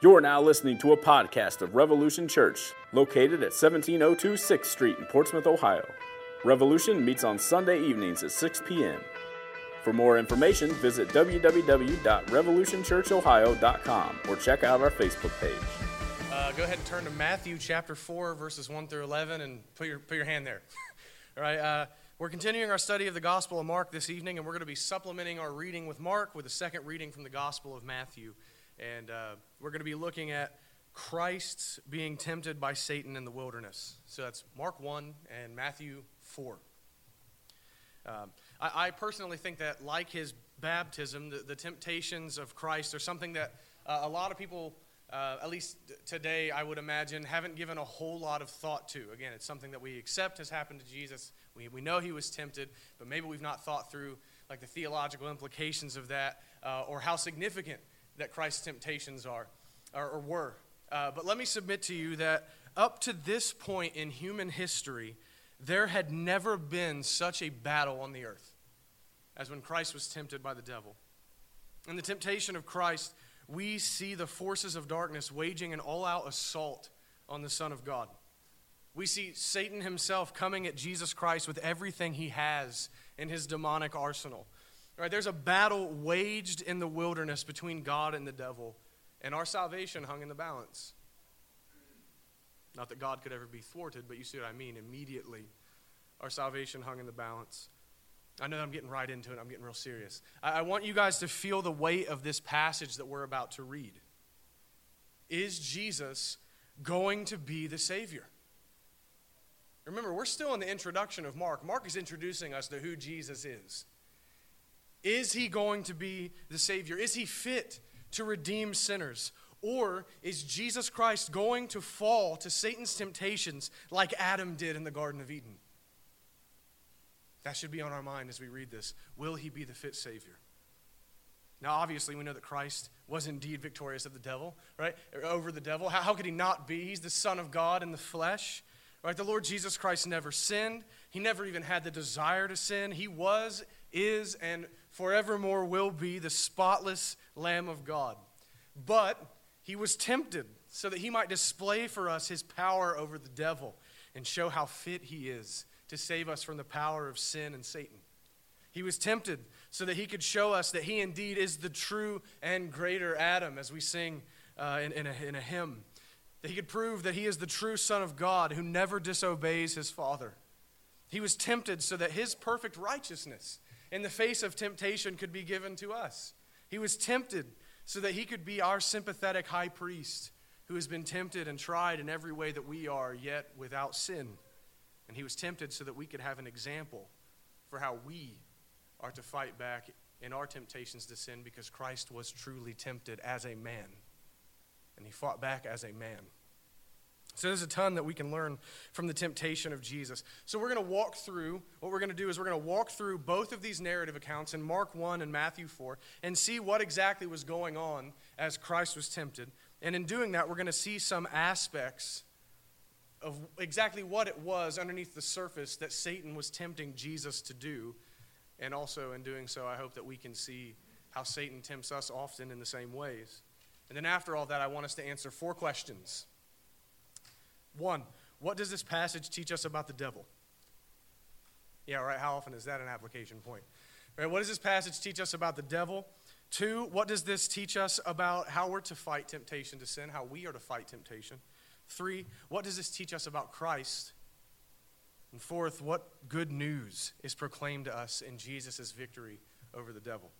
You're now listening to a podcast of Revolution Church, located at 1702 6th Street in Portsmouth, Ohio. Revolution meets on Sunday evenings at 6 p.m. For more information, visit www.revolutionchurchohio.com or check out our Facebook page. Uh, go ahead and turn to Matthew chapter 4, verses 1 through 11, and put your, put your hand there. All right, uh, we're continuing our study of the Gospel of Mark this evening, and we're going to be supplementing our reading with Mark with a second reading from the Gospel of Matthew. And uh, we're going to be looking at Christ being tempted by Satan in the wilderness. So that's Mark 1 and Matthew 4. Um, I, I, personally think that, like his baptism, the, the temptations of Christ are something that uh, a lot of people, uh, at least today, I would imagine, haven't given a whole lot of thought to. Again, it's something that we accept has happened to Jesus. We, we know he was tempted, but maybe we've not thought through like the theological implications of that uh, or how significant that Christ's temptations are or, or were. Uh, but let me submit to you that up to this point in human history, there had never been such a battle on the earth as when Christ was tempted by the devil. In the temptation of Christ, we see the forces of darkness waging an all out assault on the Son of God. We see Satan himself coming at Jesus Christ with everything he has in his demonic arsenal. Right, there's a battle waged in the wilderness between God and the devil, and our salvation hung in the balance. Not that God could ever be thwarted, but you see what I mean. Immediately, our salvation hung in the balance. I know that I'm getting right into it. I'm getting real serious. I, I want you guys to feel the weight of this passage that we're about to read. Is Jesus going to be the Savior? Remember, we're still in the introduction of Mark. Mark is introducing us to who Jesus is. Is he going to be the Savior? Is he fit to redeem sinners? Or is Jesus Christ going to fall to Satan's temptations like Adam did in the Garden of Eden? That should be on our mind as we read this. Will he be the fit Savior? Now, obviously, we know that Christ was indeed victorious of the devil, right? Over the devil. How, how could he not be? He's the Son of God in the flesh, right? The Lord Jesus Christ never sinned. He never even had the desire to sin. He was, is, and forevermore will be the spotless Lamb of God. But he was tempted so that he might display for us his power over the devil and show how fit he is to save us from the power of sin and Satan. He was tempted so that he could show us that he indeed is the true and greater Adam, as we sing uh, in, in, a, in a hymn. That he could prove that he is the true Son of God who never disobeys his Father. He was tempted so that his perfect righteousness in the face of temptation could be given to us. He was tempted so that he could be our sympathetic high priest who has been tempted and tried in every way that we are, yet without sin. And he was tempted so that we could have an example for how we are to fight back in our temptations to sin because Christ was truly tempted as a man. And he fought back as a man. So there's a ton that we can learn from the temptation of Jesus. So we're going to walk through, what we're going to do is we're going to walk through both of these narrative accounts in Mark 1 and Matthew 4 and see what exactly was going on as Christ was tempted. And in doing that, we're going to see some aspects of exactly what it was underneath the surface that Satan was tempting Jesus to do. And also, in doing so, I hope that we can see how Satan tempts us often in the same ways. And then, after all that, I want us to answer four questions. One, what does this passage teach us about the devil? Yeah, right. How often is that an application point? Right, what does this passage teach us about the devil? Two, what does this teach us about how we're to fight temptation to sin, how we are to fight temptation? Three, what does this teach us about Christ? And fourth, what good news is proclaimed to us in Jesus' victory over the devil?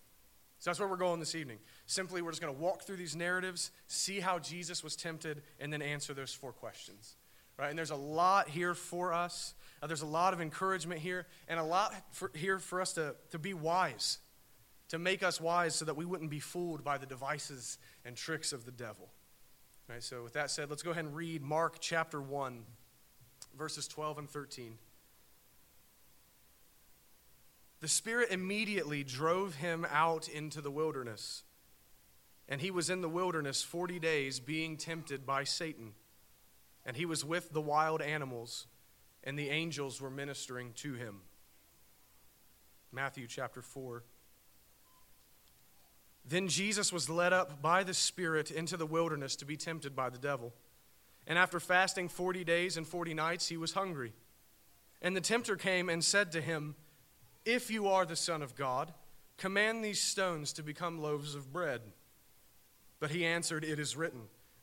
So that's where we're going this evening. Simply, we're just going to walk through these narratives, see how Jesus was tempted, and then answer those four questions. Right? And there's a lot here for us. Uh, there's a lot of encouragement here, and a lot for, here for us to, to be wise, to make us wise so that we wouldn't be fooled by the devices and tricks of the devil. Right, so, with that said, let's go ahead and read Mark chapter 1, verses 12 and 13. The Spirit immediately drove him out into the wilderness, and he was in the wilderness 40 days being tempted by Satan and he was with the wild animals, and the angels were ministering to him. Matthew chapter 4. Then Jesus was led up by the Spirit into the wilderness to be tempted by the devil. And after fasting 40 days and 40 nights, he was hungry. And the tempter came and said to him, If you are the Son of God, command these stones to become loaves of bread. But he answered, It is written,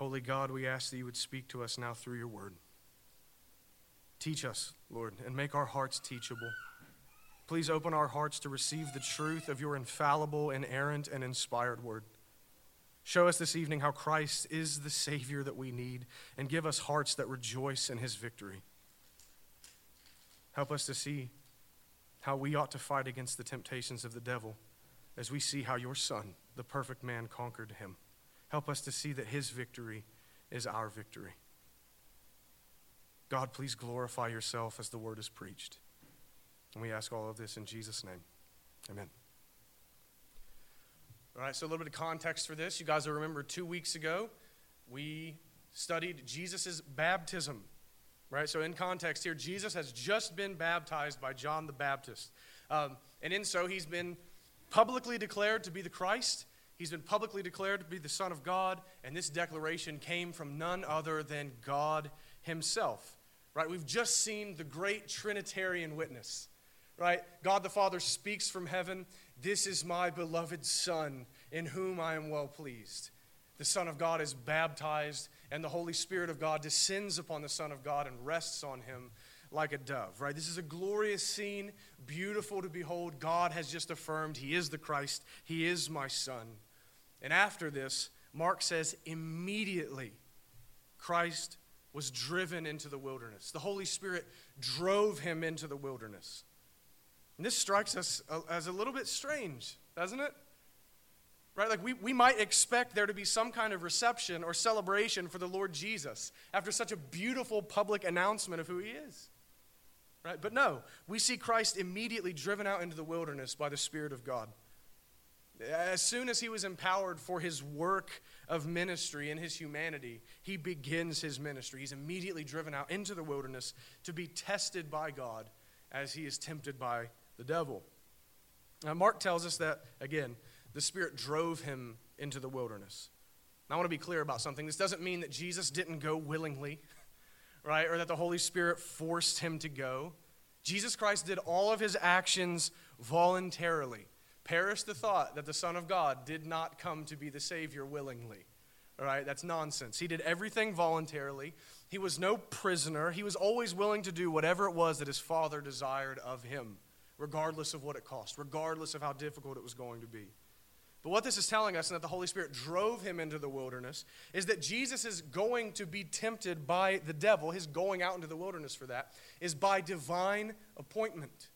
Holy God, we ask that you would speak to us now through your word. Teach us, Lord, and make our hearts teachable. Please open our hearts to receive the truth of your infallible, inerrant, and inspired word. Show us this evening how Christ is the Savior that we need, and give us hearts that rejoice in his victory. Help us to see how we ought to fight against the temptations of the devil as we see how your Son, the perfect man, conquered him. Help us to see that his victory is our victory. God, please glorify yourself as the word is preached. And we ask all of this in Jesus' name. Amen. All right, so a little bit of context for this. You guys will remember two weeks ago, we studied Jesus' baptism. Right? So, in context here, Jesus has just been baptized by John the Baptist. Um, and in so, he's been publicly declared to be the Christ. He's been publicly declared to be the Son of God. And this declaration came from none other than God Himself. Right? We've just seen the great Trinitarian witness right? God the Father speaks from heaven, This is my beloved Son, in whom I am well pleased. The Son of God is baptized, and the Holy Spirit of God descends upon the Son of God and rests on him like a dove, right? This is a glorious scene, beautiful to behold. God has just affirmed He is the Christ, He is my Son. And after this, Mark says, immediately Christ was driven into the wilderness. The Holy Spirit drove him into the wilderness. And this strikes us as a little bit strange, doesn't it? Right? Like we, we might expect there to be some kind of reception or celebration for the Lord Jesus after such a beautiful public announcement of who he is. Right? But no, we see Christ immediately driven out into the wilderness by the Spirit of God. As soon as he was empowered for his work of ministry in his humanity, he begins his ministry. He's immediately driven out into the wilderness to be tested by God as he is tempted by the devil. Now, Mark tells us that, again, the Spirit drove him into the wilderness. Now, I want to be clear about something. This doesn't mean that Jesus didn't go willingly, right? Or that the Holy Spirit forced him to go. Jesus Christ did all of his actions voluntarily. Perish the thought that the Son of God did not come to be the Savior willingly. All right, that's nonsense. He did everything voluntarily. He was no prisoner. He was always willing to do whatever it was that his Father desired of him regardless of what it cost, regardless of how difficult it was going to be. But what this is telling us, and that the Holy Spirit drove him into the wilderness, is that Jesus is going to be tempted by the devil. His going out into the wilderness for that is by divine appointment.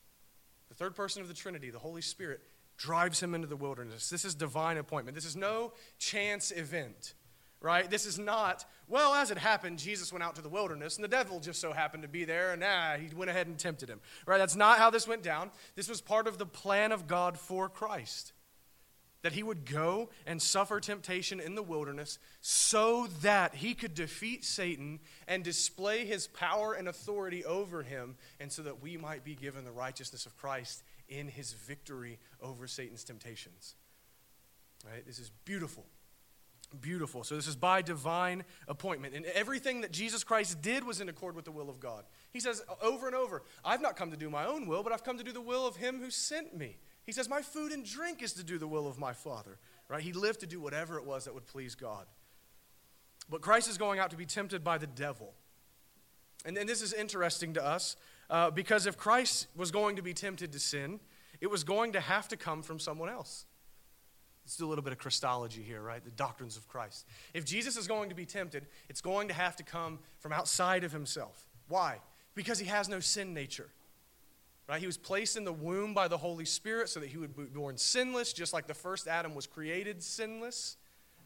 The third person of the Trinity, the Holy Spirit, drives him into the wilderness. This is divine appointment. This is no chance event right? This is not, well, as it happened, Jesus went out to the wilderness and the devil just so happened to be there and ah, he went ahead and tempted him, right? That's not how this went down. This was part of the plan of God for Christ. That he would go and suffer temptation in the wilderness so that he could defeat Satan and display his power and authority over him, and so that we might be given the righteousness of Christ in his victory over Satan's temptations. Right? This is beautiful beautiful. So, this is by divine appointment. And everything that Jesus Christ did was in accord with the will of God. He says over and over, I've not come to do my own will, but I've come to do the will of Him who sent me. He says, My food and drink is to do the will of my Father. Right? He lived to do whatever it was that would please God. But Christ is going out to be tempted by the devil. And, and this is interesting to us uh, because if Christ was going to be tempted to sin, it was going to have to come from someone else. Let's do a little bit of Christology here, right? The doctrines of Christ. If Jesus is going to be tempted, it's going to have to come from outside of himself. Why? Because he has no sin nature. Right? He was placed in the womb by the Holy Spirit so that he would be born sinless, just like the first Adam was created sinless.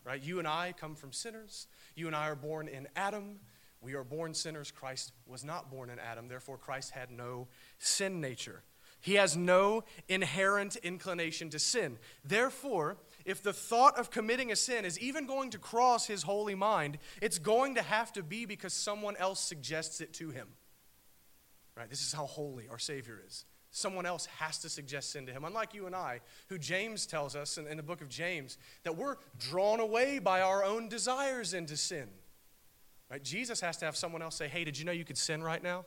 Right? You and I come from sinners. You and I are born in Adam. We are born sinners. Christ was not born in Adam. Therefore, Christ had no sin nature. He has no inherent inclination to sin. Therefore, if the thought of committing a sin is even going to cross his holy mind, it's going to have to be because someone else suggests it to him. Right? This is how holy our Savior is. Someone else has to suggest sin to him. Unlike you and I, who James tells us in, in the book of James that we're drawn away by our own desires into sin. Right? Jesus has to have someone else say, Hey, did you know you could sin right now?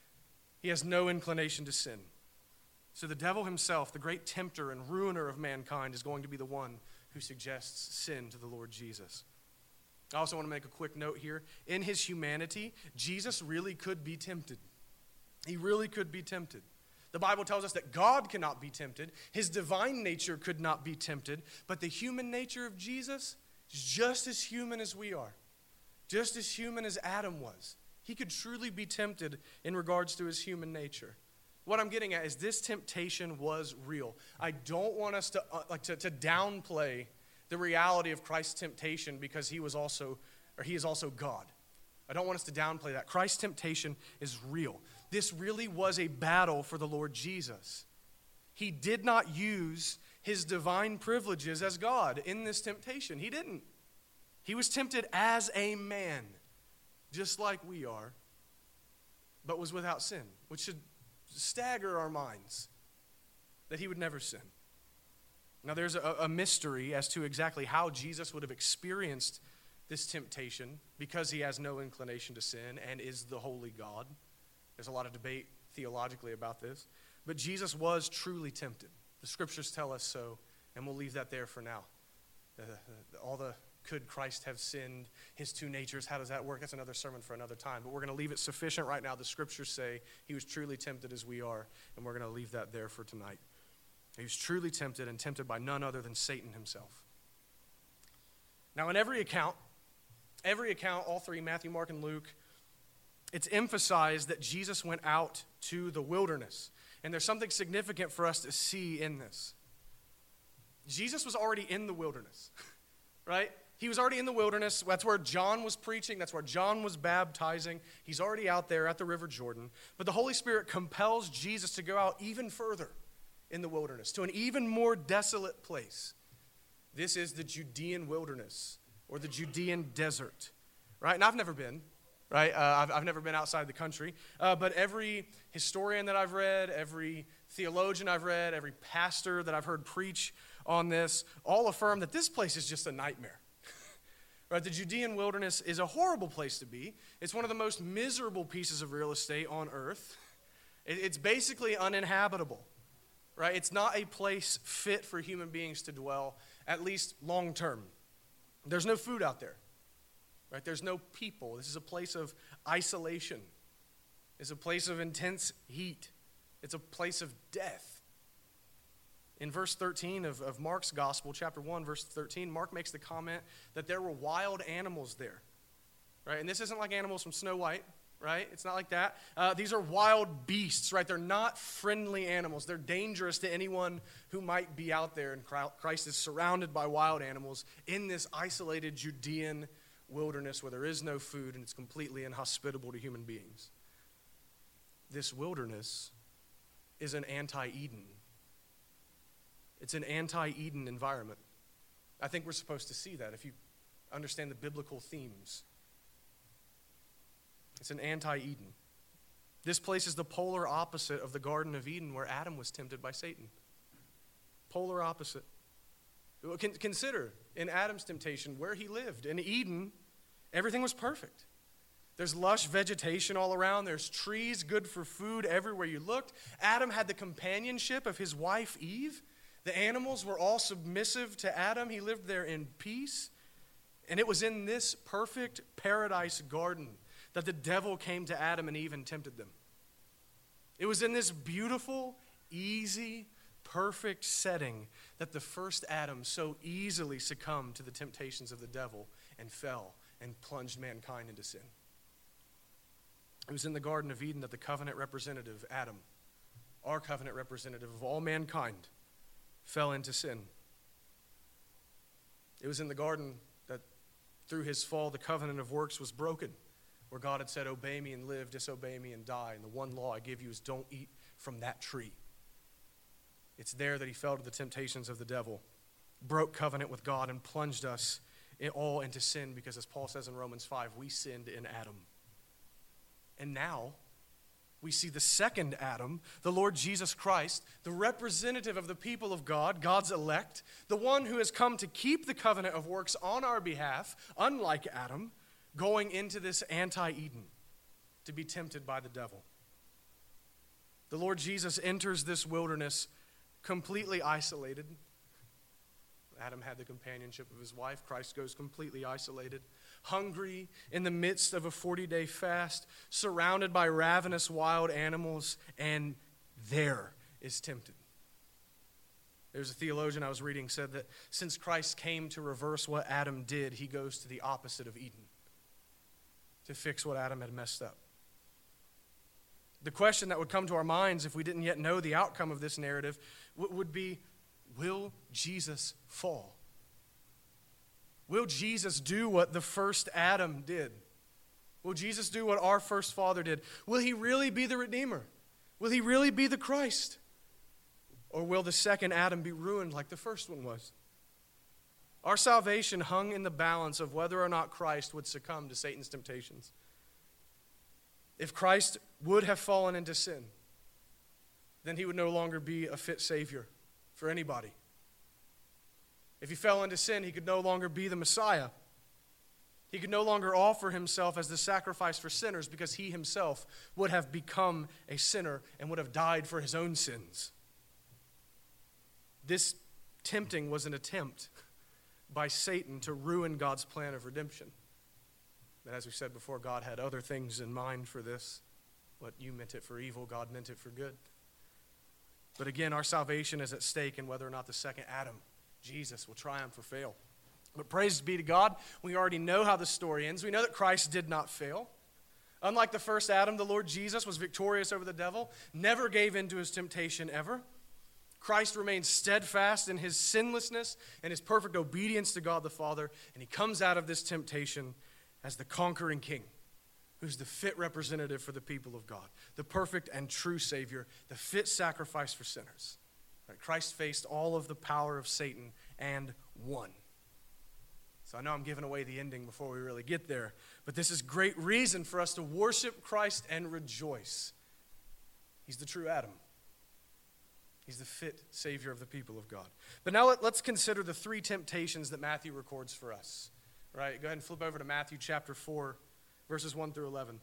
he has no inclination to sin. So the devil himself, the great tempter and ruiner of mankind, is going to be the one who suggests sin to the Lord Jesus. I also want to make a quick note here. In his humanity, Jesus really could be tempted. He really could be tempted. The Bible tells us that God cannot be tempted, his divine nature could not be tempted, but the human nature of Jesus is just as human as we are, just as human as Adam was. He could truly be tempted in regards to his human nature. What I'm getting at is this temptation was real. I don't want us to, uh, like, to, to downplay the reality of Christ's temptation because he was also, or he is also God. I don't want us to downplay that. Christ's temptation is real this really was a battle for the Lord Jesus. He did not use his divine privileges as God in this temptation. He didn't. He was tempted as a man, just like we are, but was without sin, which should stagger our minds that he would never sin. Now, there's a, a, mystery as to exactly how Jesus would have experienced this temptation because he has no inclination to sin and is the holy God. There's a lot of debate theologically about this. But Jesus was truly tempted. The scriptures tell us so, and we'll leave that there for now. Uh, all the could Christ have sinned, his two natures, how does that work? That's another sermon for another time. But we're going to leave it sufficient right now. The scriptures say he was truly tempted as we are, and we're going to leave that there for tonight. He was truly tempted and tempted by none other than Satan himself. Now, in every account, every account, all three, Matthew, Mark, and Luke, it's emphasized that Jesus went out to the wilderness. And there's something significant for us to see in this. Jesus was already in the wilderness, right? He was already in the wilderness. That's where John was preaching. That's where John was baptizing. He's already out there at the River Jordan. But the Holy Spirit compels Jesus to go out even further in the wilderness, to an even more desolate place. This is the Judean wilderness or the Judean desert, right? And I've never been right? Uh, I've, I've never been outside the country. Uh, but every historian that I've read, every theologian I've read, every pastor that I've heard preach on this, all affirm that this place is just a nightmare. Right? The Judean wilderness is a horrible place to be. It's one of the most miserable pieces of real estate on earth. It's basically uninhabitable. Right? It's not a place fit for human beings to dwell, at least long term. There's no food out there. Right? There's no people. This is a place of isolation. It's a place of intense heat. It's a place of death. In verse 13 of, of Mark's Gospel, chapter 1, verse 13, Mark makes the comment that there were wild animals there. Right? And this isn't like animals from Snow White, right? It's not like that. Uh, these are wild beasts, right? They're not friendly animals. They're dangerous to anyone who might be out there. And Christ is surrounded by wild animals in this isolated Judean wilderness where there is no food and it's completely inhospitable to human beings. This wilderness is an anti Eden. It's an anti Eden environment. I think we're supposed to see that if you understand the biblical themes. It's an anti Eden. This place is the polar opposite of the Garden of Eden where Adam was tempted by Satan. Polar opposite. Consider in Adam's temptation where he lived. In Eden, everything was perfect. There's lush vegetation all around. There's trees good for food everywhere you looked. Adam had the companionship of his wife Eve. The animals were all submissive to Adam. He lived there in peace. And it was in this perfect paradise garden that the devil came to Adam and Eve and tempted them. It was in this beautiful, easy, perfect setting that the first Adam so easily succumbed to the temptations of the devil and fell and plunged mankind into sin. It was in the Garden of Eden that the covenant representative, Adam, our covenant representative of all mankind, fell into sin. It was in the garden that through his fall the covenant of works was broken, where God had said, Obey me and live, disobey me and die. And the one law I give you is don't eat from that tree. It's there that he fell to the temptations of the devil, broke covenant with God, and plunged us all into sin because, as Paul says in Romans 5, we sinned in Adam. And now we see the second Adam, the Lord Jesus Christ, the representative of the people of God, God's elect, the one who has come to keep the covenant of works on our behalf, unlike Adam, going into this anti Eden to be tempted by the devil. The Lord Jesus enters this wilderness completely isolated. Adam had the companionship of his wife. Christ goes completely isolated hungry in the midst of a 40 day fast, surrounded by ravenous wild animals, and there is tempted. There's a theologian I was reading said that since Christ came to reverse what Adam did, he goes to the opposite of Eden to fix what Adam had messed up. The question that would come to our minds if we didn't yet know the outcome of this narrative would be Will Jesus fall? Will Jesus do what the first Adam did? Will Jesus do what our first father did? Will he really be the Redeemer? Will he really be the Christ? Or will the second Adam be ruined like the first one was? Our salvation hung in the balance of whether or not Christ would succumb to Satan's temptations. If Christ would have fallen into sin, then he would no longer be a fit Savior for anybody. If he fell into sin, he could no longer be the Messiah. He could no longer offer himself as the sacrifice for sinners because he himself would have become a sinner and would have died for his own sins. This tempting was an attempt by Satan to ruin God's plan of redemption. But as we said before, God had other things in mind for this. What you meant it for evil, God meant it for good. But again, our salvation is at stake in whether or not the second Adam Jesus will triumph or fail. But praise be to God, we already know how the story ends. We know that Christ did not fail. Unlike the first Adam, the Lord Jesus was victorious over the devil, never gave in to his temptation ever. Christ remains steadfast in his sinlessness and his perfect obedience to God the Father, and he comes out of this temptation as the conquering king, who's the fit representative for the people of God, the perfect and true Savior, the fit sacrifice for sinners. Christ faced all of the power of Satan and won. So I know I'm giving away the ending before we really get there, but this is great reason for us to worship Christ and rejoice. He's the true Adam. He's the fit Savior of the people of God. But now let, us consider the three temptations that Matthew records for us. Right? Go ahead and flip over to Matthew chapter 4, verses 1 through 11.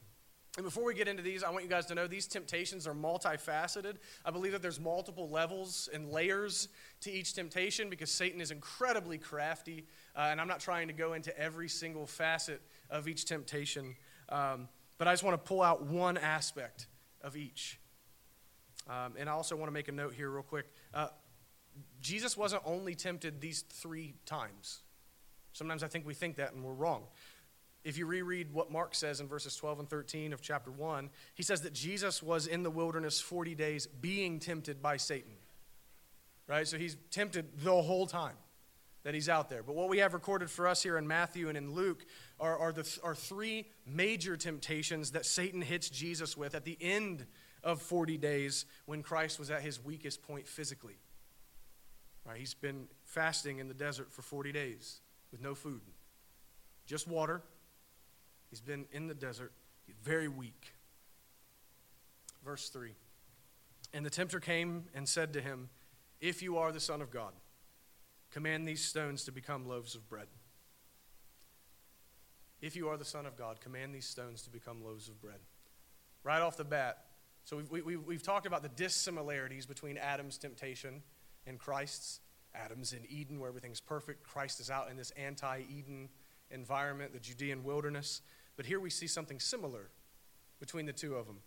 And before we get into these, I want you guys to know these temptations are multifaceted. I believe that there's multiple levels and layers to each temptation because Satan is incredibly crafty. Uh, and I'm not trying to go into every single facet of each temptation. Um, but I just want to pull out one aspect of each. Um, and I also want to make a note here, real quick. Uh, Jesus wasn't only tempted these three times. Sometimes I think we think that and we're wrong if you reread what Mark says in verses 12 and 13 of chapter 1, he says that Jesus was in the wilderness 40 days being tempted by Satan. Right? So he's tempted the whole time that he's out there. But what we have recorded for us here in Matthew and in Luke are, are, the, are three major temptations that Satan hits Jesus with at the end of 40 days when Christ was at his weakest point physically. Right? He's been fasting in the desert for 40 days with no food, just water He's been in the desert. He's very weak. Verse 3 And the tempter came and said to him, If you are the Son of God, command these stones to become loaves of bread. If you are the Son of God, command these stones to become loaves of bread. Right off the bat. So we've, we, we have talked about the dissimilarities between Adam's temptation and Christ's. Adam's in Eden where everything's perfect. Christ is out in this anti Eden environment, the Judean wilderness. But here we see something similar between the two of them.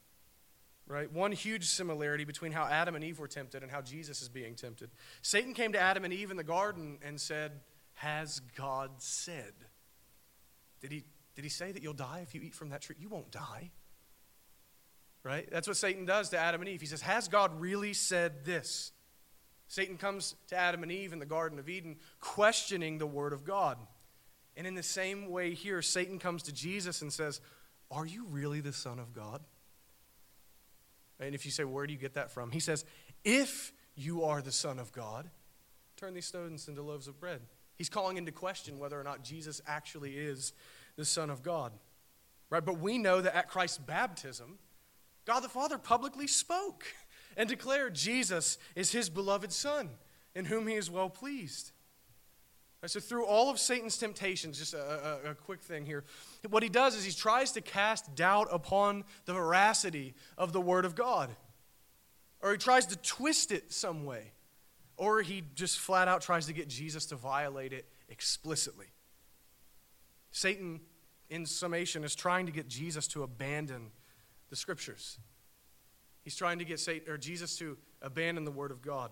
Right? One huge similarity between how Adam and Eve were tempted and how Jesus is being tempted. Satan came to Adam and Eve in the garden and said, Has God said? Did he, did he say that you'll die if you eat from that tree? You won't die. Right? That's what Satan does to Adam and Eve. He says, Has God really said this? Satan comes to Adam and Eve in the Garden of Eden questioning the Word of God. And in the same way here, Satan comes to Jesus and says, Are you really the Son of God? And if you say, Where do you get that from? He says, If you are the Son of God, turn these stones into loaves of bread. He's calling into question whether or not Jesus actually is the Son of God. Right? But we know that at Christ's baptism, God the Father publicly spoke and declared Jesus is his beloved Son, in whom he is well pleased. So, through all of Satan's temptations, just a, a, a, quick thing here, what he does is he tries to cast doubt upon the veracity of the Word of God. Or he tries to twist it some way. Or he just flat out tries to get Jesus to violate it explicitly. Satan, in summation, is trying to get Jesus to abandon the Scriptures. He's trying to get Satan, or Jesus to abandon the Word of God.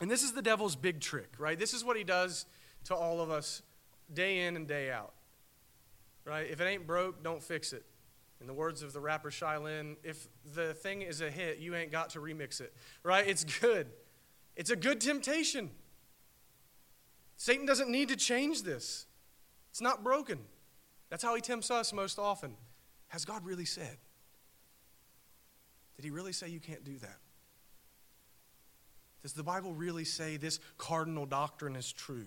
And this is the devil's big trick, right? This is what he does to all of us day in and day out. Right? If it ain't broke, don't fix it. In the words of the rapper Shai Linne, if the thing is a hit, you ain't got to remix it. Right? It's good. It's a good temptation. Satan doesn't need to change this. It's not broken. That's how he tempts us most often. Has God really said? Did he really say you can't do that? Does the Bible really say this cardinal doctrine is true?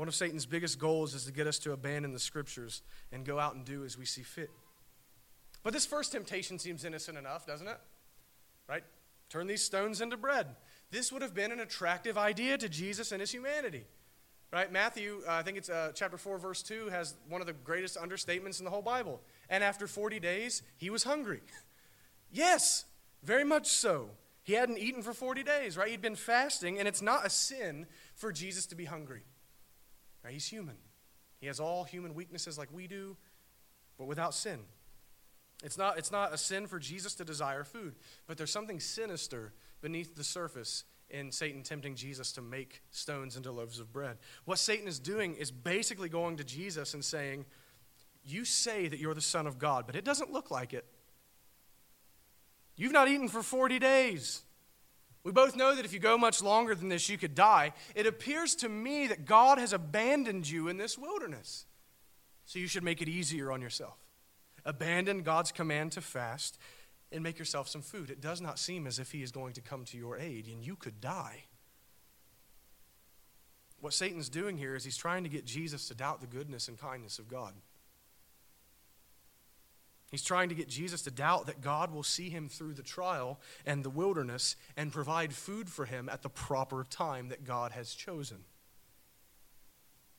One of Satan's biggest goals is to get us to abandon the scriptures and go out and do as we see fit. But this first temptation seems innocent enough, doesn't it? Right? Turn these stones into bread. This would have been an attractive idea to Jesus and his humanity. Right? Matthew, uh, I think it's uh, chapter 4, verse 2, has one of the greatest understatements in the whole Bible. And after 40 days, he was hungry. yes, very much so. He hadn't eaten for 40 days, right? He'd been fasting, and it's not a sin for Jesus to be hungry. He's human. He has all human weaknesses like we do, but without sin. It's not, it's not a sin for Jesus to desire food, but there's something sinister beneath the surface in Satan tempting Jesus to make stones into loaves of bread. What Satan is doing is basically going to Jesus and saying, You say that you're the Son of God, but it doesn't look like it. You've not eaten for 40 days. We both know that if you go much longer than this, you could die. It appears to me that God has abandoned you in this wilderness. So you should make it easier on yourself. Abandon God's command to fast and make yourself some food. It does not seem as if He is going to come to your aid, and you could die. What Satan's doing here is he's trying to get Jesus to doubt the goodness and kindness of God. He's trying to get Jesus to doubt that God will see him through the trial and the wilderness and provide food for him at the proper time that God has chosen.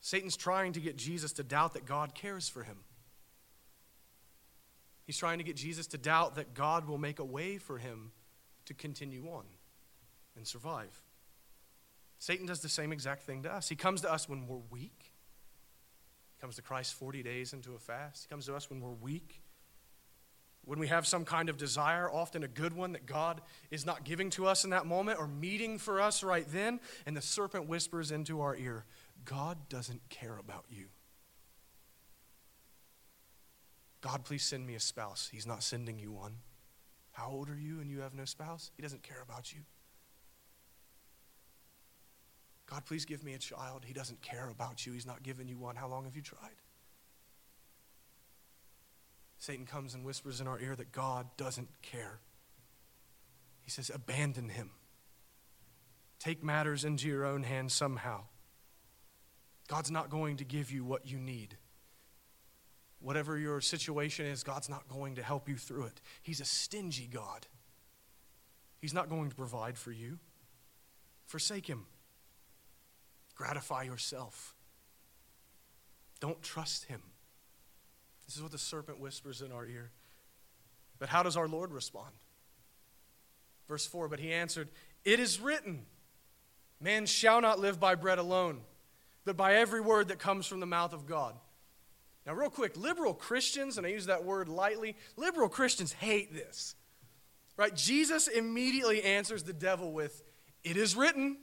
Satan's trying to get Jesus to doubt that God cares for him. He's trying to get Jesus to doubt that God will make a way for him to continue on and survive. Satan does the same exact thing to us. He comes to us when we're weak. He comes to Christ 40 days into a fast. He comes to us when we're weak when we have some kind of desire, often a good one that God is not giving to us in that moment or meeting for us right then, and the serpent whispers into our ear, God doesn't care about you. God, please send me a spouse. He's not sending you one. How old are you and you have no spouse? He doesn't care about you. God, please give me a child. He doesn't care about you. He's not giving you one. How long have you tried? Satan comes and whispers in our ear that God doesn't care. He says, abandon him. Take matters into your own hands somehow. God's not going to give you what you need. Whatever your situation is, God's not going to help you through it. He's a stingy God. He's not going to provide for you. Forsake him. Gratify yourself. Don't trust him. This is what the serpent whispers in our ear. But how does our Lord respond? Verse 4 But he answered, It is written, Man shall not live by bread alone, but by every word that comes from the mouth of God. Now, real quick, liberal Christians, and I use that word lightly, liberal Christians hate this. Right? Jesus immediately answers the devil with, It is written.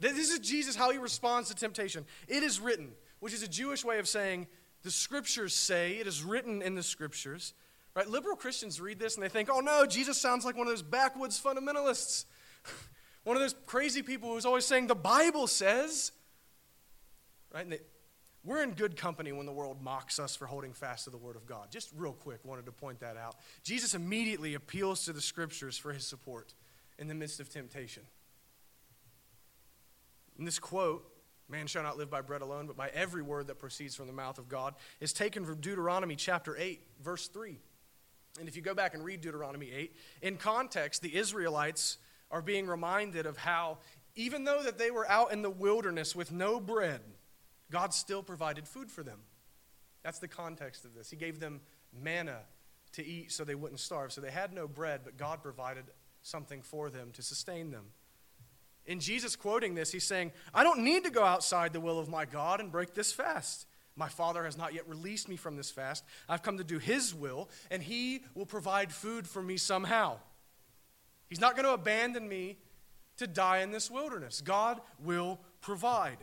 This is Jesus, how he responds to temptation. It is written, which is a Jewish way of saying, The scriptures say, it is written in the scriptures. Right? Liberal Christians read this and they think, oh no, Jesus sounds like one of those backwoods fundamentalists. one of those crazy people who's always saying, the Bible says. Right? They, we're in good company when the world mocks us for holding fast to the Word of God. Just real quick, wanted to point that out. Jesus immediately appeals to the Scriptures for his support in the midst of temptation. In this quote, man shall not live by bread alone, but by every word that proceeds from the mouth of God, is taken from Deuteronomy chapter 8, verse 3. And if you go back and read Deuteronomy 8, in context, the Israelites are being reminded of how, even though that they were out in the wilderness with no bread, God still provided food for them. That's the context of this. He gave them manna to eat so they wouldn't starve. So they had no bread, but God provided something for them to sustain them. In Jesus quoting this, he's saying, I don't need to go outside the will of my God and break this fast. My Father has not yet released me from this fast. I've come to do His will, and He will provide food for me somehow. He's not going to abandon me to die in this wilderness. God will provide.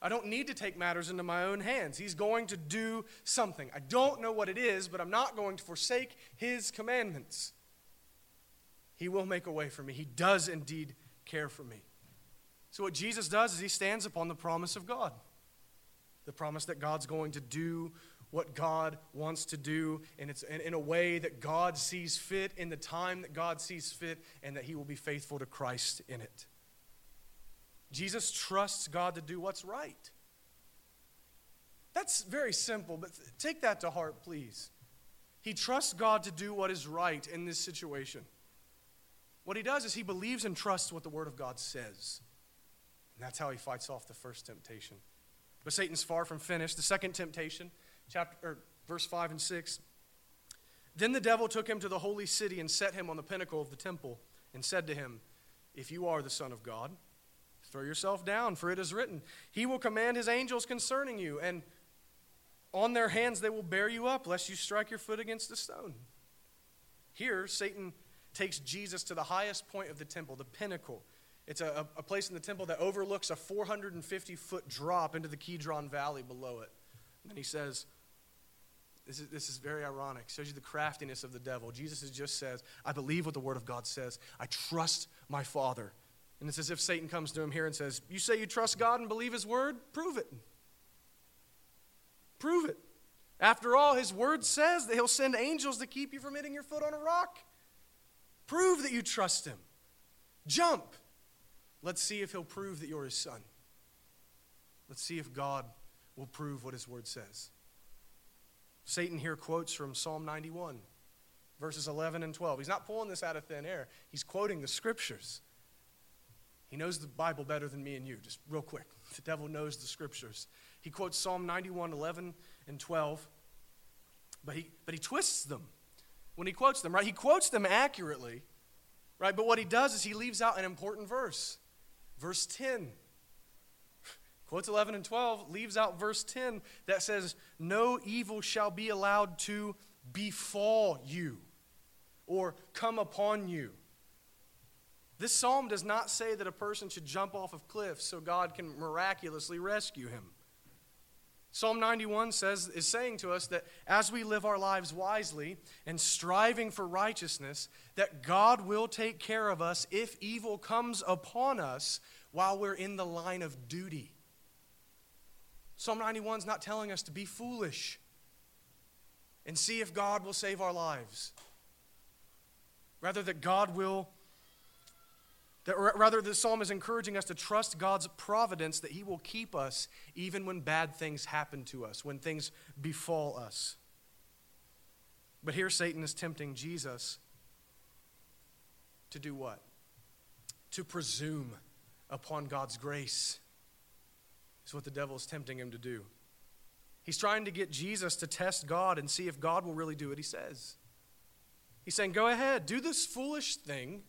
I don't need to take matters into my own hands. He's going to do something. I don't know what it is, but I'm not going to forsake His commandments. He will make a way for me. He does indeed care for me. So, what Jesus does is He stands upon the promise of God the promise that God's going to do what God wants to do, and it's in a way that God sees fit, in the time that God sees fit, and that He will be faithful to Christ in it. Jesus trusts God to do what's right. That's very simple, but take that to heart, please. He trusts God to do what is right in this situation. What he does is he believes and trusts what the Word of God says. And that's how he fights off the first temptation. But Satan's far from finished. The second temptation, chapter or verse 5 and 6. Then the devil took him to the holy city and set him on the pinnacle of the temple and said to him, If you are the Son of God, throw yourself down, for it is written, He will command His angels concerning you, and on their hands they will bear you up, lest you strike your foot against a stone. Here, Satan takes Jesus to the highest point of the temple, the pinnacle. It's a, a place in the temple that overlooks a 450 foot drop into the Kidron Valley below it. And then he says, this is, this is very ironic. Shows you the craftiness of the devil. Jesus just says, I believe what the Word of God says. I trust my Father. And it's as if Satan comes to him here and says, You say you trust God and believe His Word? Prove it. Prove it. After all, His Word says that He'll send angels to keep you from hitting your foot on a rock. Prove that you trust Him. Jump. Let's see if he'll prove that you're his son. Let's see if God will prove what his word says. Satan here quotes from Psalm 91, verses 11 and 12. He's not pulling this out of thin air, he's quoting the scriptures. He knows the Bible better than me and you, just real quick. The devil knows the scriptures. He quotes Psalm 91, 11 and 12, but he, but he twists them when he quotes them, right? He quotes them accurately, right? But what he does is he leaves out an important verse. Verse 10 quotes 11 and 12, leaves out verse 10 that says, No evil shall be allowed to befall you or come upon you. This psalm does not say that a person should jump off of cliffs so God can miraculously rescue him. Psalm 91 says, is saying to us that as we live our lives wisely and striving for righteousness, that God will take care of us if evil comes upon us while we're in the line of duty. Psalm 91 is not telling us to be foolish and see if God will save our lives. Rather, that God will that rather, the psalm is encouraging us to trust God's providence that He will keep us even when bad things happen to us, when things befall us. But here Satan is tempting Jesus to do what? To presume upon God's grace. Is what the devil is tempting him to do. He's trying to get Jesus to test God and see if God will really do what he says. He's saying, Go ahead, do this foolish thing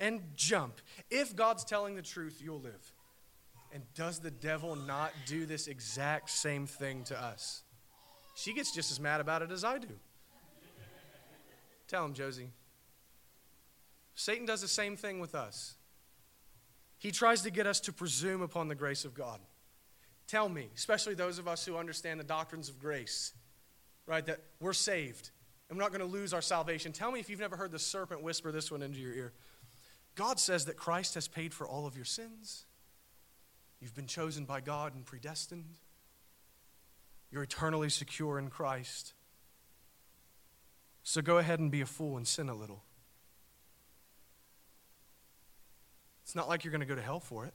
and jump. If God's telling the truth, you'll live. And does the devil not do this exact same thing to us? She gets just as mad about it as I do. Tell him, Josie. Satan does the same thing with us. He tries to get us to presume upon the grace of God. Tell me, especially those of us who understand the doctrines of grace, right, that we're saved and we're not going to lose our salvation. Tell me if you've never heard the serpent whisper this one into your ear. God says that Christ has paid for all of your sins. You've been chosen by God and predestined. You're eternally secure in Christ. So go ahead and be a fool and sin a little. It's not like you're going to go to hell for it.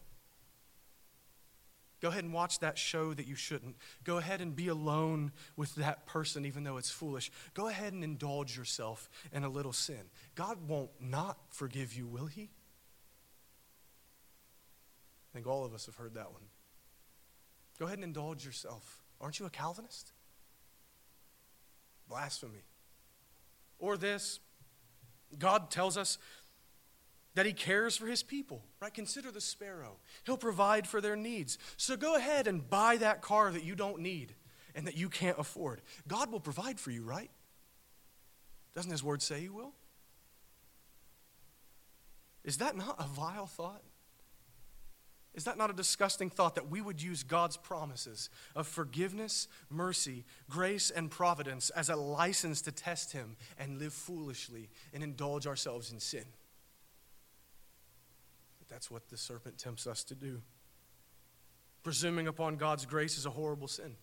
Go ahead and watch that show that you shouldn't. Go ahead and be alone with that person, even though it's foolish. Go ahead and indulge yourself in a little sin. God won't not forgive you, will He? I think all of us have heard that one. Go ahead and indulge yourself. Aren't you a Calvinist? Blasphemy. Or this God tells us that he cares for his people, right? Consider the sparrow. He'll provide for their needs. So go ahead and buy that car that you don't need and that you can't afford. God will provide for you, right? Doesn't his word say he will? Is that not a vile thought? Is that not a disgusting thought that we would use God's promises of forgiveness, mercy, grace, and providence as a license to test Him and live foolishly and indulge ourselves in sin? That's what the serpent tempts us to do. Presuming upon God's grace is a horrible sin.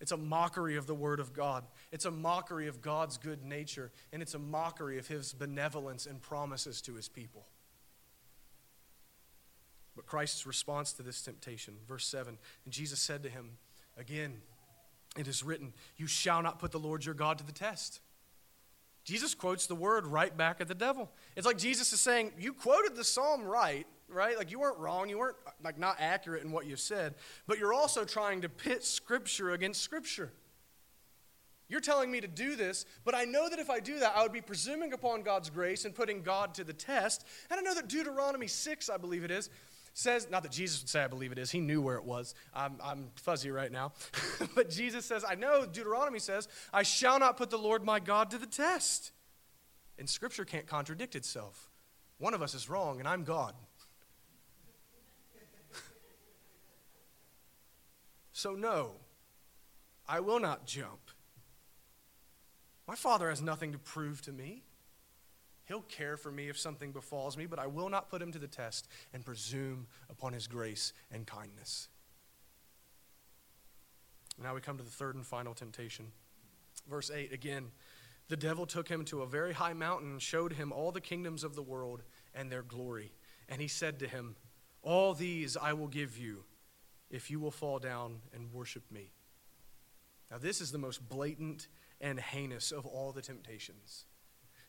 It's a mockery of the Word of God. It's a mockery of God's good nature, and it's a mockery of His benevolence and promises to His people. But Christ's response to this temptation, verse 7 And Jesus said to him, Again, it is written, You shall not put the Lord your God to the test. Jesus quotes the word right back at the devil. It's like Jesus is saying, You quoted the psalm right, right? Like you weren't wrong. You weren't like not accurate in what you said, but you're also trying to pit scripture against scripture. You're telling me to do this, but I know that if I do that, I would be presuming upon God's grace and putting God to the test. And I know that Deuteronomy 6, I believe it is, says, not that Jesus would say, I believe it is, he knew where it was. I'm, I'm fuzzy right now. but Jesus says, I know, Deuteronomy says, I shall not put the Lord my God to the test. And Scripture can't contradict itself. One of us is wrong, and I'm God. so, no, I will not jump. My Father has nothing to prove to me. He'll care for me if something befalls me, but I will not put him to the test and presume upon his grace and kindness. Now we come to the third and final temptation. Verse 8 again, the devil took him to a very high mountain and showed him all the kingdoms of the world and their glory. And he said to him, All these I will give you if you will fall down and worship me. Now, this is the most blatant and heinous of all the temptations.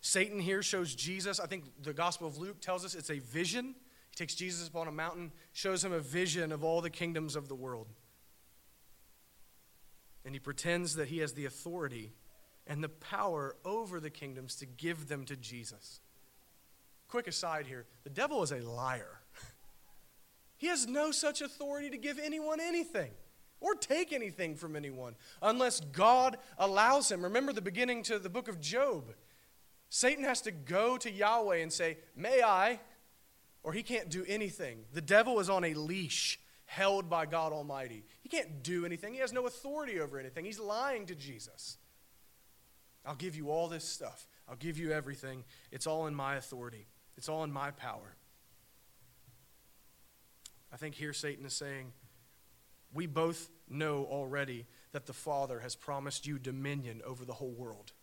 Satan here shows Jesus. I think the Gospel of Luke tells us it's a vision. He takes Jesus upon a mountain, shows him a vision of all the kingdoms of the world. And he pretends that he has the authority and the power over the kingdoms to give them to Jesus. Quick aside here the devil is a liar. He has no such authority to give anyone anything or take anything from anyone unless God allows him. Remember the beginning to the book of Job. Satan has to go to Yahweh and say, May I? Or he can't do anything. The devil is on a leash held by God Almighty. He can't do anything, he has no authority over anything. He's lying to Jesus. I'll give you all this stuff, I'll give you everything. It's all in my authority, it's all in my power. I think here Satan is saying, We both know already that the Father has promised you dominion over the whole world.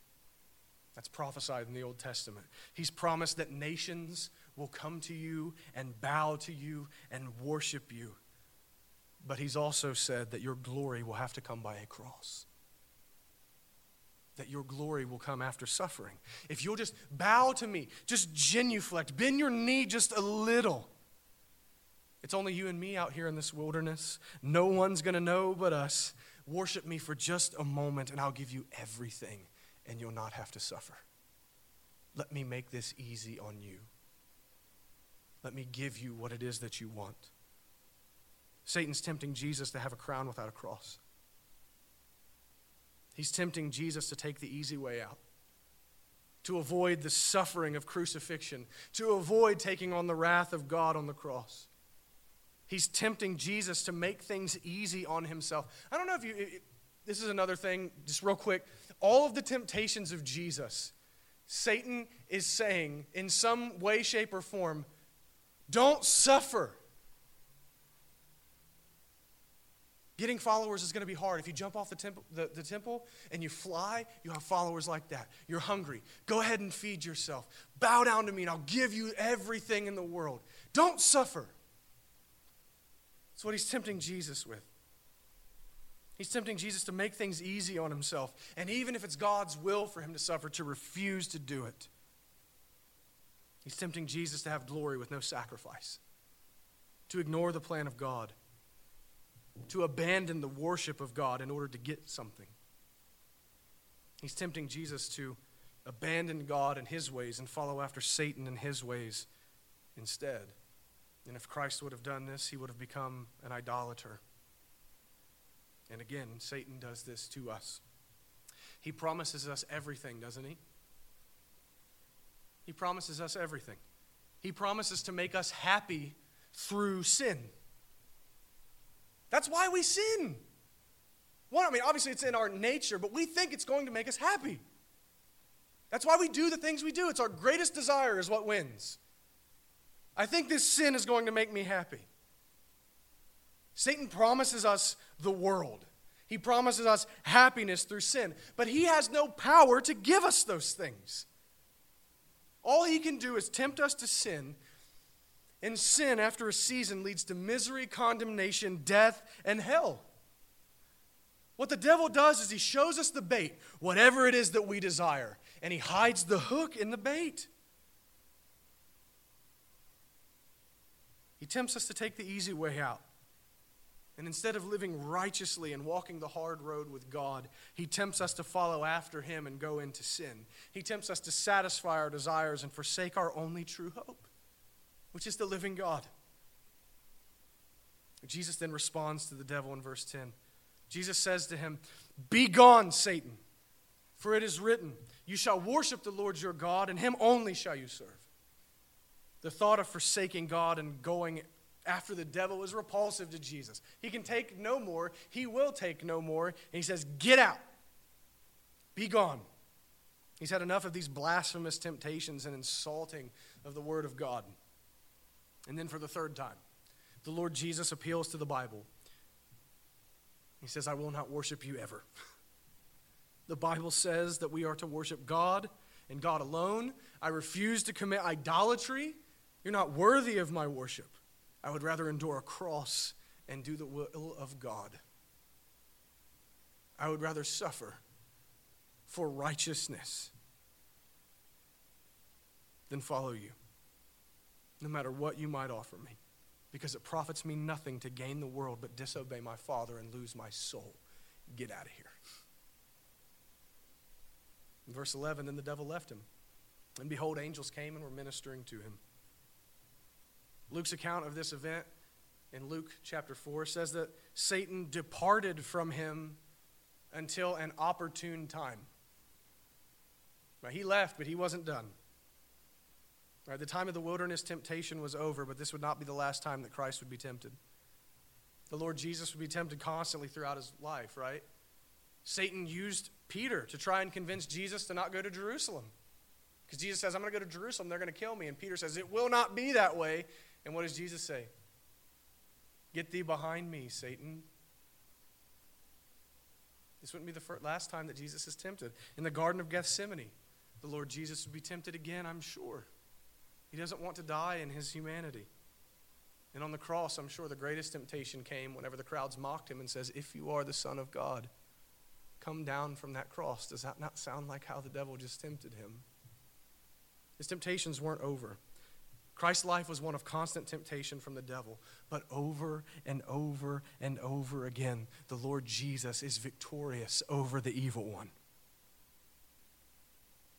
That's prophesied in the Old Testament. He's promised that nations will come to you and bow to you and worship you. But he's also said that your glory will have to come by a cross. That your glory will come after suffering. If you'll just bow to me, just genuflect, bend your knee just a little. It's only you and me out here in this wilderness. No one's going to know but us Worship me for just a moment, and I'll give you everything, and you'll not have to suffer. Let me make this easy on you. Let me give you what it is that you want. Satan's tempting Jesus to have a crown without a cross. He's tempting Jesus to take the easy way out, to avoid the suffering of crucifixion, to avoid taking on the wrath of God on the cross. He's tempting Jesus to make things easy on himself. I don't know if you, it, this is another thing, just real quick. All of the temptations of Jesus, Satan is saying in some way, shape, or form, don't suffer. Getting followers is going to be hard. If you jump off the temple, the, the temple and you fly, you have followers like that. You're hungry. Go ahead and feed yourself. Bow down to me, and I'll give you everything in the world. Don't suffer. That's what he's tempting Jesus with. He's tempting Jesus to make things easy on himself. And even if it's God's will for him to suffer, to refuse to do it. He's tempting Jesus to have glory with no sacrifice, to ignore the plan of God to abandon the worship of God in order to get something. He's tempting Jesus to abandon God and his ways and follow after Satan and his ways instead. And if Christ would have done this, he would have become an idolater. And again, Satan does this to us. He promises us everything, doesn't he? He promises us everything. He promises to make us happy through sin. That's why we sin. One, I mean, obviously it's in our nature, but we think it's going to make us happy. That's why we do the things we do. It's our greatest desire is what wins. I think this sin is going to make me happy. Satan promises us the world. He promises us happiness through sin, but he has no power to give us those things. All he can do is tempt us to sin and sin, after a season, leads to misery, condemnation, death, and hell. What the devil does is he shows us the bait, whatever it is that we desire, and he hides the hook in the bait. He tempts us to take the easy way out. And instead of living righteously and walking the hard road with God, he tempts us to follow after him and go into sin. He tempts us to satisfy our desires and forsake our only true hope which is the living God. Jesus then responds to the devil in verse 10. Jesus says to him, Be gone, Satan, for it is written, You shall worship the Lord your God, and him only shall you serve. The thought of forsaking God and going after the devil is repulsive to Jesus. He can take no more, he will take no more. And he says, Get out, be gone. He's had enough of these blasphemous temptations and insulting of the word of God. And then for the third time, the Lord Jesus appeals to the Bible. He says, I will not worship you ever. The Bible says that we are to worship God and God alone. I refuse to commit idolatry. You're not worthy of my worship. I would rather endure a cross and do the will of God. I would rather suffer for righteousness than follow you no matter what you might offer me, because it profits me nothing to gain the world but disobey my Father and lose my soul. Get out of here. In verse 11, then the devil left him. And behold, angels came and were ministering to him. Luke's account of this event in Luke chapter 4 says that Satan departed from him until an opportune time. Right, he left, but he wasn't done. Right, the time of the wilderness temptation was over, but this would not be the last time that Christ would be tempted. The Lord Jesus would be tempted constantly throughout his life, right? Satan used Peter to try and convince Jesus to not go to Jerusalem. Because Jesus says, I'm going to go to Jerusalem, they're going to kill me. And Peter says, It will not be that way. And what does Jesus say? Get thee behind me, Satan. This wouldn't be the first, last time that Jesus is tempted. In the Garden of Gethsemane, the Lord Jesus would be tempted again, I'm sure. He doesn't want to die in his humanity. And on the cross, I'm sure the greatest temptation came whenever the crowds mocked him and says, "If you are the son of God, come down from that cross." Does that not sound like how the devil just tempted him? His temptations weren't over. Christ's life was one of constant temptation from the devil, but over and over and over again, the Lord Jesus is victorious over the evil one.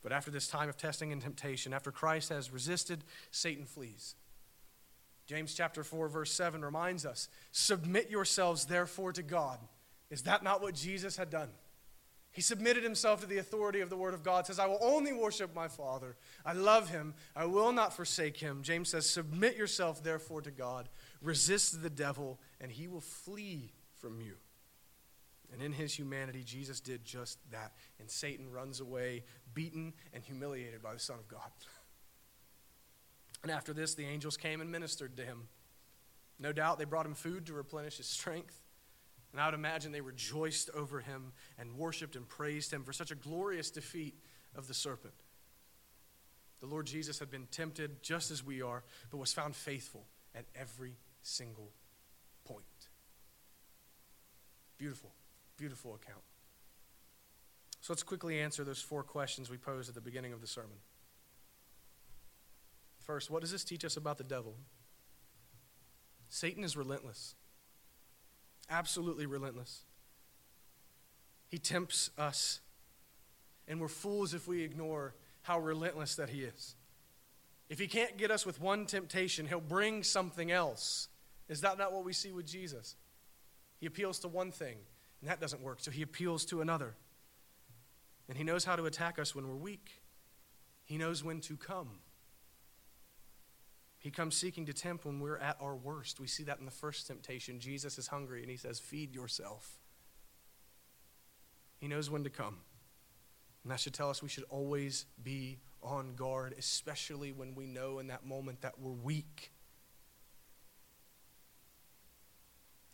But after this time of testing and temptation, after Christ has resisted, Satan flees. James chapter 4 verse 7 reminds us, "Submit yourselves therefore to God." Is that not what Jesus had done? He submitted himself to the authority of the Word of God, says, I will only worship my Father. I love him. I will not forsake him. James says, Submit yourself, therefore, to God. Resist the devil, and he will flee from you. And in his humanity, Jesus did just that. And Satan runs away, beaten and humiliated by the Son of God. And after this, the angels came and ministered to him. No doubt they brought him food to replenish his strength. And I would imagine they rejoiced over him and worshiped and praised him for such a glorious defeat of the serpent. The Lord Jesus had been tempted just as we are, but was found faithful at every single point. Beautiful, beautiful account. So let's quickly answer those four questions we posed at the beginning of the sermon. First, what does this teach us about the devil? Satan is relentless absolutely relentless. He tempts us, and we're fools if we ignore how relentless that He is. If He can't get us with one temptation, He'll bring something else. Is that not what we see with Jesus? He appeals to one thing, and that doesn't work, so He appeals to another. And He knows how to attack us when we're weak, He knows when to come. He comes seeking to tempt when we're at our worst. We see that in the first temptation. Jesus is hungry and he says, Feed yourself. He knows when to come. And that should tell us we should always be on guard, especially when we know in that moment that we're weak.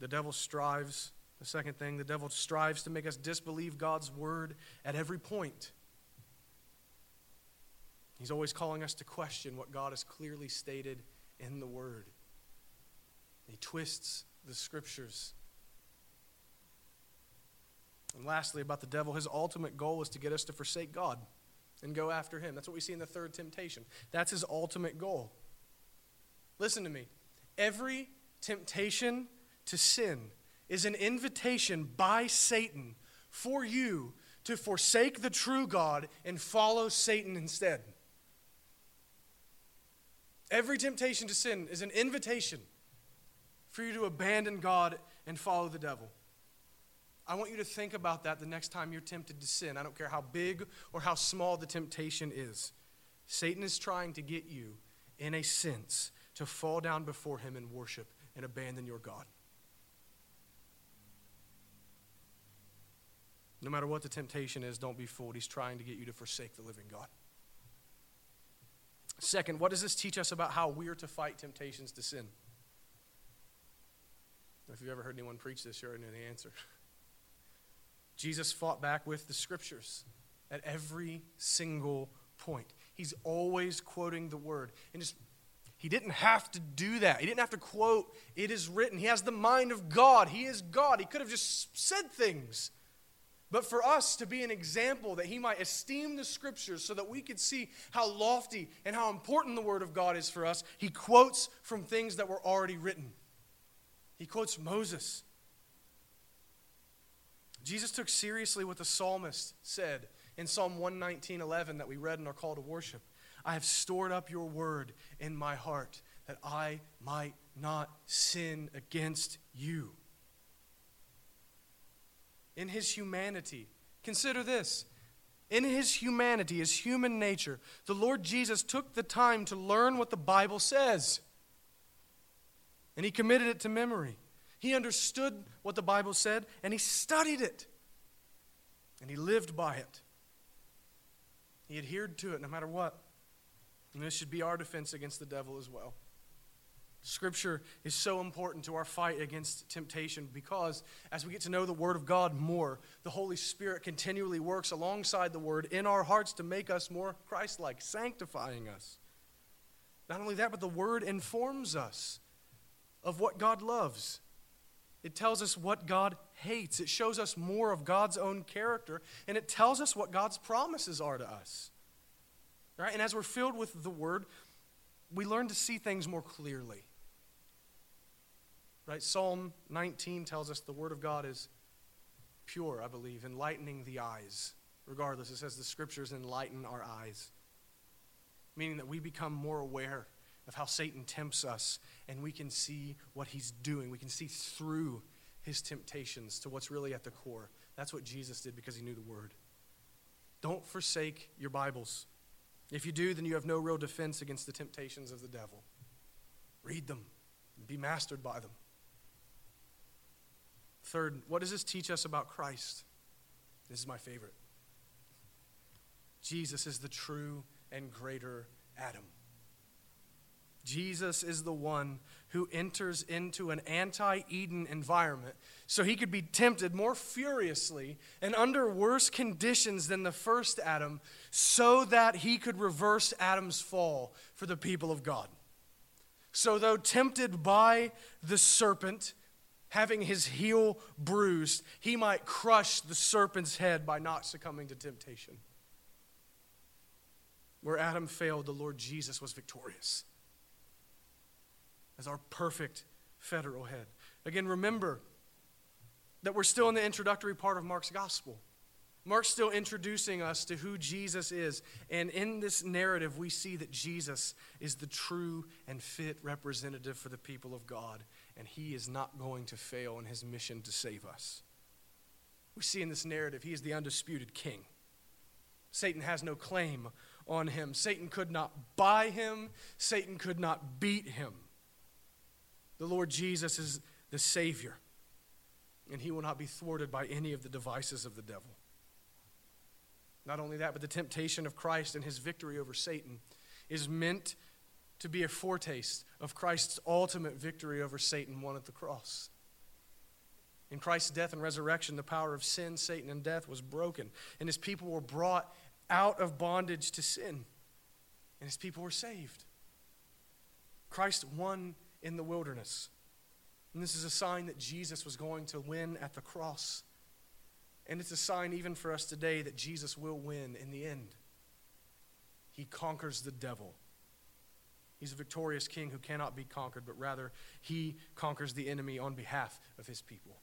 The devil strives, the second thing, the devil strives to make us disbelieve God's word at every point. He's always calling us to question what God has clearly stated in the Word. He twists the scriptures. And lastly, about the devil, his ultimate goal is to get us to forsake God and go after him. That's what we see in the third temptation. That's his ultimate goal. Listen to me. Every temptation to sin is an invitation by Satan for you to forsake the true God and follow Satan instead. Every temptation to sin is an invitation for you to abandon God and follow the devil. I want you to think about that the next time you're tempted to sin. I don't care how big or how small the temptation is. Satan is trying to get you, in a sense, to fall down before him and worship and abandon your God. No matter what the temptation is, don't be fooled. He's trying to get you to forsake the living God. Second, what does this teach us about how we are to fight temptations to sin? If you've ever heard anyone preach this, you already know the answer. Jesus fought back with the scriptures at every single point. He's always quoting the word. And just he didn't have to do that. He didn't have to quote, it is written. He has the mind of God. He is God. He could have just said things. But for us to be an example that he might esteem the scriptures so that we could see how lofty and how important the word of God is for us, he quotes from things that were already written. He quotes Moses. Jesus took seriously what the psalmist said in Psalm 119:11 that we read in our call to worship. I have stored up your word in my heart that I might not sin against you in his humanity. Consider this. In his humanity, his human nature, the Lord Jesus took the time to learn what the Bible says. And he committed it to memory. He understood what the Bible said and he studied it. And he lived by it. He adhered to it no matter what. And this should be our defense against the devil as well. Scripture is so important to our fight against temptation because as we get to know the Word of God more, the Holy Spirit continually works alongside the Word in our hearts to make us more Christ like, sanctifying us. Not only that, but the Word informs us of what God loves. It tells us what God hates. It shows us more of God's own character, and it tells us what God's promises are to us. Right? And as we're filled with the Word, we learn to see things more clearly. Right? Psalm 19 tells us the Word of God is pure, I believe, enlightening the eyes. Regardless, it says the Scriptures enlighten our eyes, meaning that we become more aware of how Satan tempts us and we can see what he's doing. We can see through his temptations to what's really at the core. That's what Jesus did because he knew the Word. Don't forsake your Bibles. If you do, then you have no real defense against the temptations of the devil. Read them, be mastered by them. Third, what does this teach us about Christ? This is my favorite. Jesus is the true and greater Adam. Jesus is the one who enters into an anti Eden environment so he could be tempted more furiously and under worse conditions than the first Adam so that he could reverse Adam's fall for the people of God. So, though tempted by the serpent, having his heel bruised, he might crush the serpent's head by not succumbing to temptation. Where Adam failed, the Lord Jesus was victorious as our perfect federal head. Again, remember that we're still in the introductory part of Mark's gospel. Mark's still introducing us to who Jesus is. And in this narrative, we see that Jesus is the true and fit representative for the people of God and he is not going to fail in his mission to save us. We see in this narrative, he is the undisputed king. Satan has no claim on him. Satan could not buy him, Satan could not beat him. The Lord Jesus is the Savior, and he will not be thwarted by any of the devices of the devil. Not only that, but the temptation of Christ and his victory over Satan is meant to be a foretaste of Christ's ultimate victory over Satan won at the cross. In Christ's death and resurrection, the power of sin, Satan, and death was broken, and his people were brought out of bondage to sin, and his people were saved. Christ won in the wilderness. And this is a sign that Jesus was going to win at the cross. And it's a sign even for us today that Jesus will win in the end. He conquers the devil He's a victorious king who cannot be conquered, but rather he conquers the enemy on behalf of his people.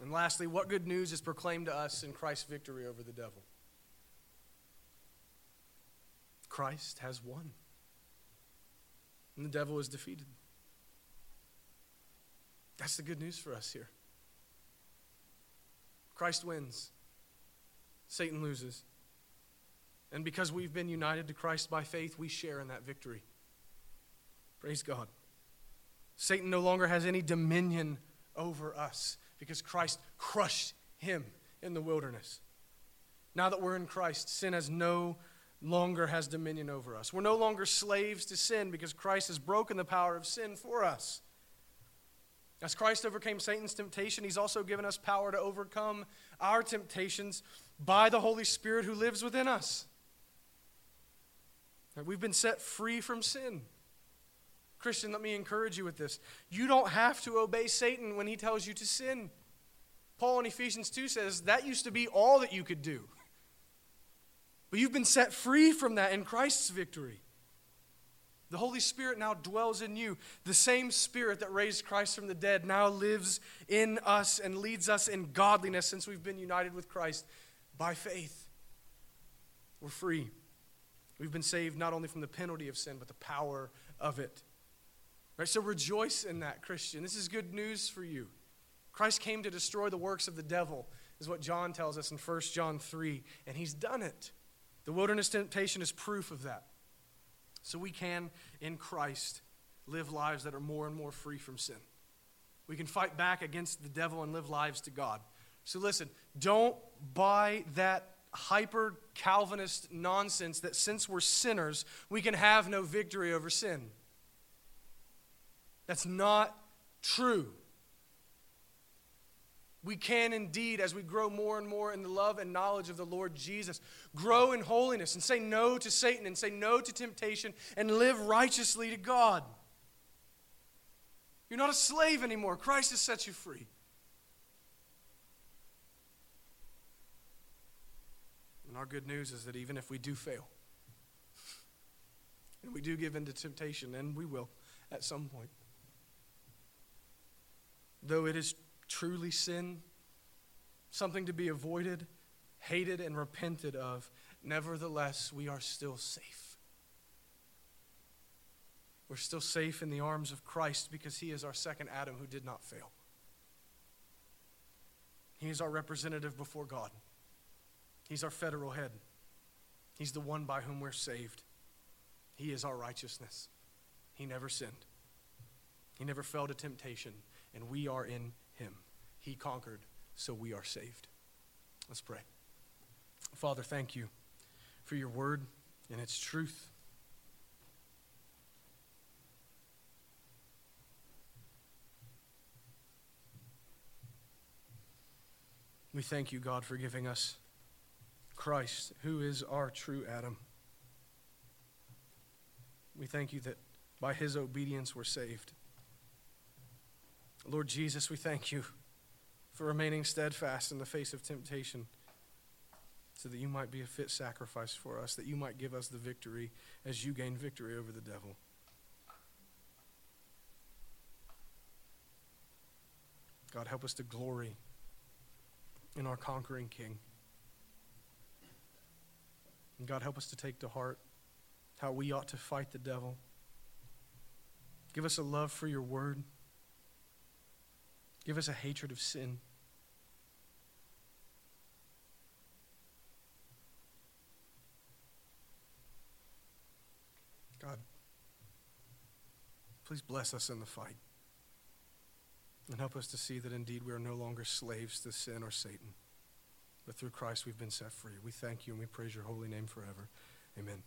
And lastly, what good news is proclaimed to us in Christ's victory over the devil? Christ has won, and the devil is defeated. That's the good news for us here. Christ wins, Satan loses. And because we've been united to Christ by faith, we share in that victory. Praise God. Satan no longer has any dominion over us because Christ crushed him in the wilderness. Now that we're in Christ, sin has no longer has dominion over us. We're no longer slaves to sin because Christ has broken the power of sin for us. As Christ overcame Satan's temptation, he's also given us power to overcome our temptations by the Holy Spirit who lives within us. We've been set free from sin. Christian, let me encourage you with this. You don't have to obey Satan when he tells you to sin. Paul in Ephesians 2 says that used to be all that you could do. But you've been set free from that in Christ's victory. The Holy Spirit now dwells in you. The same Spirit that raised Christ from the dead now lives in us and leads us in godliness since we've been united with Christ by faith. We're free. We've been saved not only from the penalty of sin, but the power of it. Right? So rejoice in that, Christian. This is good news for you. Christ came to destroy the works of the devil, is what John tells us in 1 John 3, and he's done it. The wilderness temptation is proof of that. So we can, in Christ, live lives that are more and more free from sin. We can fight back against the devil and live lives to God. So listen, don't buy that hyper Calvinist nonsense that since we're sinners, we can have no victory over sin. That's not true. We can indeed, as we grow more and more in the love and knowledge of the Lord Jesus, grow in holiness and say no to Satan and say no to temptation and live righteously to God. You're not a slave anymore. Christ has set you free. And our good news is that even if we do fail, And we do give into temptation, and we will at some point. Though it is truly sin, something to be avoided, hated, and repented of, nevertheless, we are still safe. We're still safe in the arms of Christ because he is our second Adam who did not fail. He is our representative before God. He's our federal head. He's the one by whom we're saved. He is our righteousness. He never sinned. He never fell to temptation, and we are in him. He conquered, so we are saved. Let's pray. Father, thank you for your word and its truth. We thank you, God, for giving us Christ, who is our true Adam. We thank you that by his obedience we're saved. Lord Jesus, we thank you for remaining steadfast in the face of temptation so that you might be a fit sacrifice for us, that you might give us the victory as you gain victory over the devil. God, help us to glory in our conquering King. And God, help us to take to heart how we ought to fight the devil. Give us a love for your word. Give us a hatred of sin. God, please bless us in the fight. And help us to see that indeed we are no longer slaves to sin or Satan, but through Christ we've been set free. We thank you and we praise your holy name forever. Amen.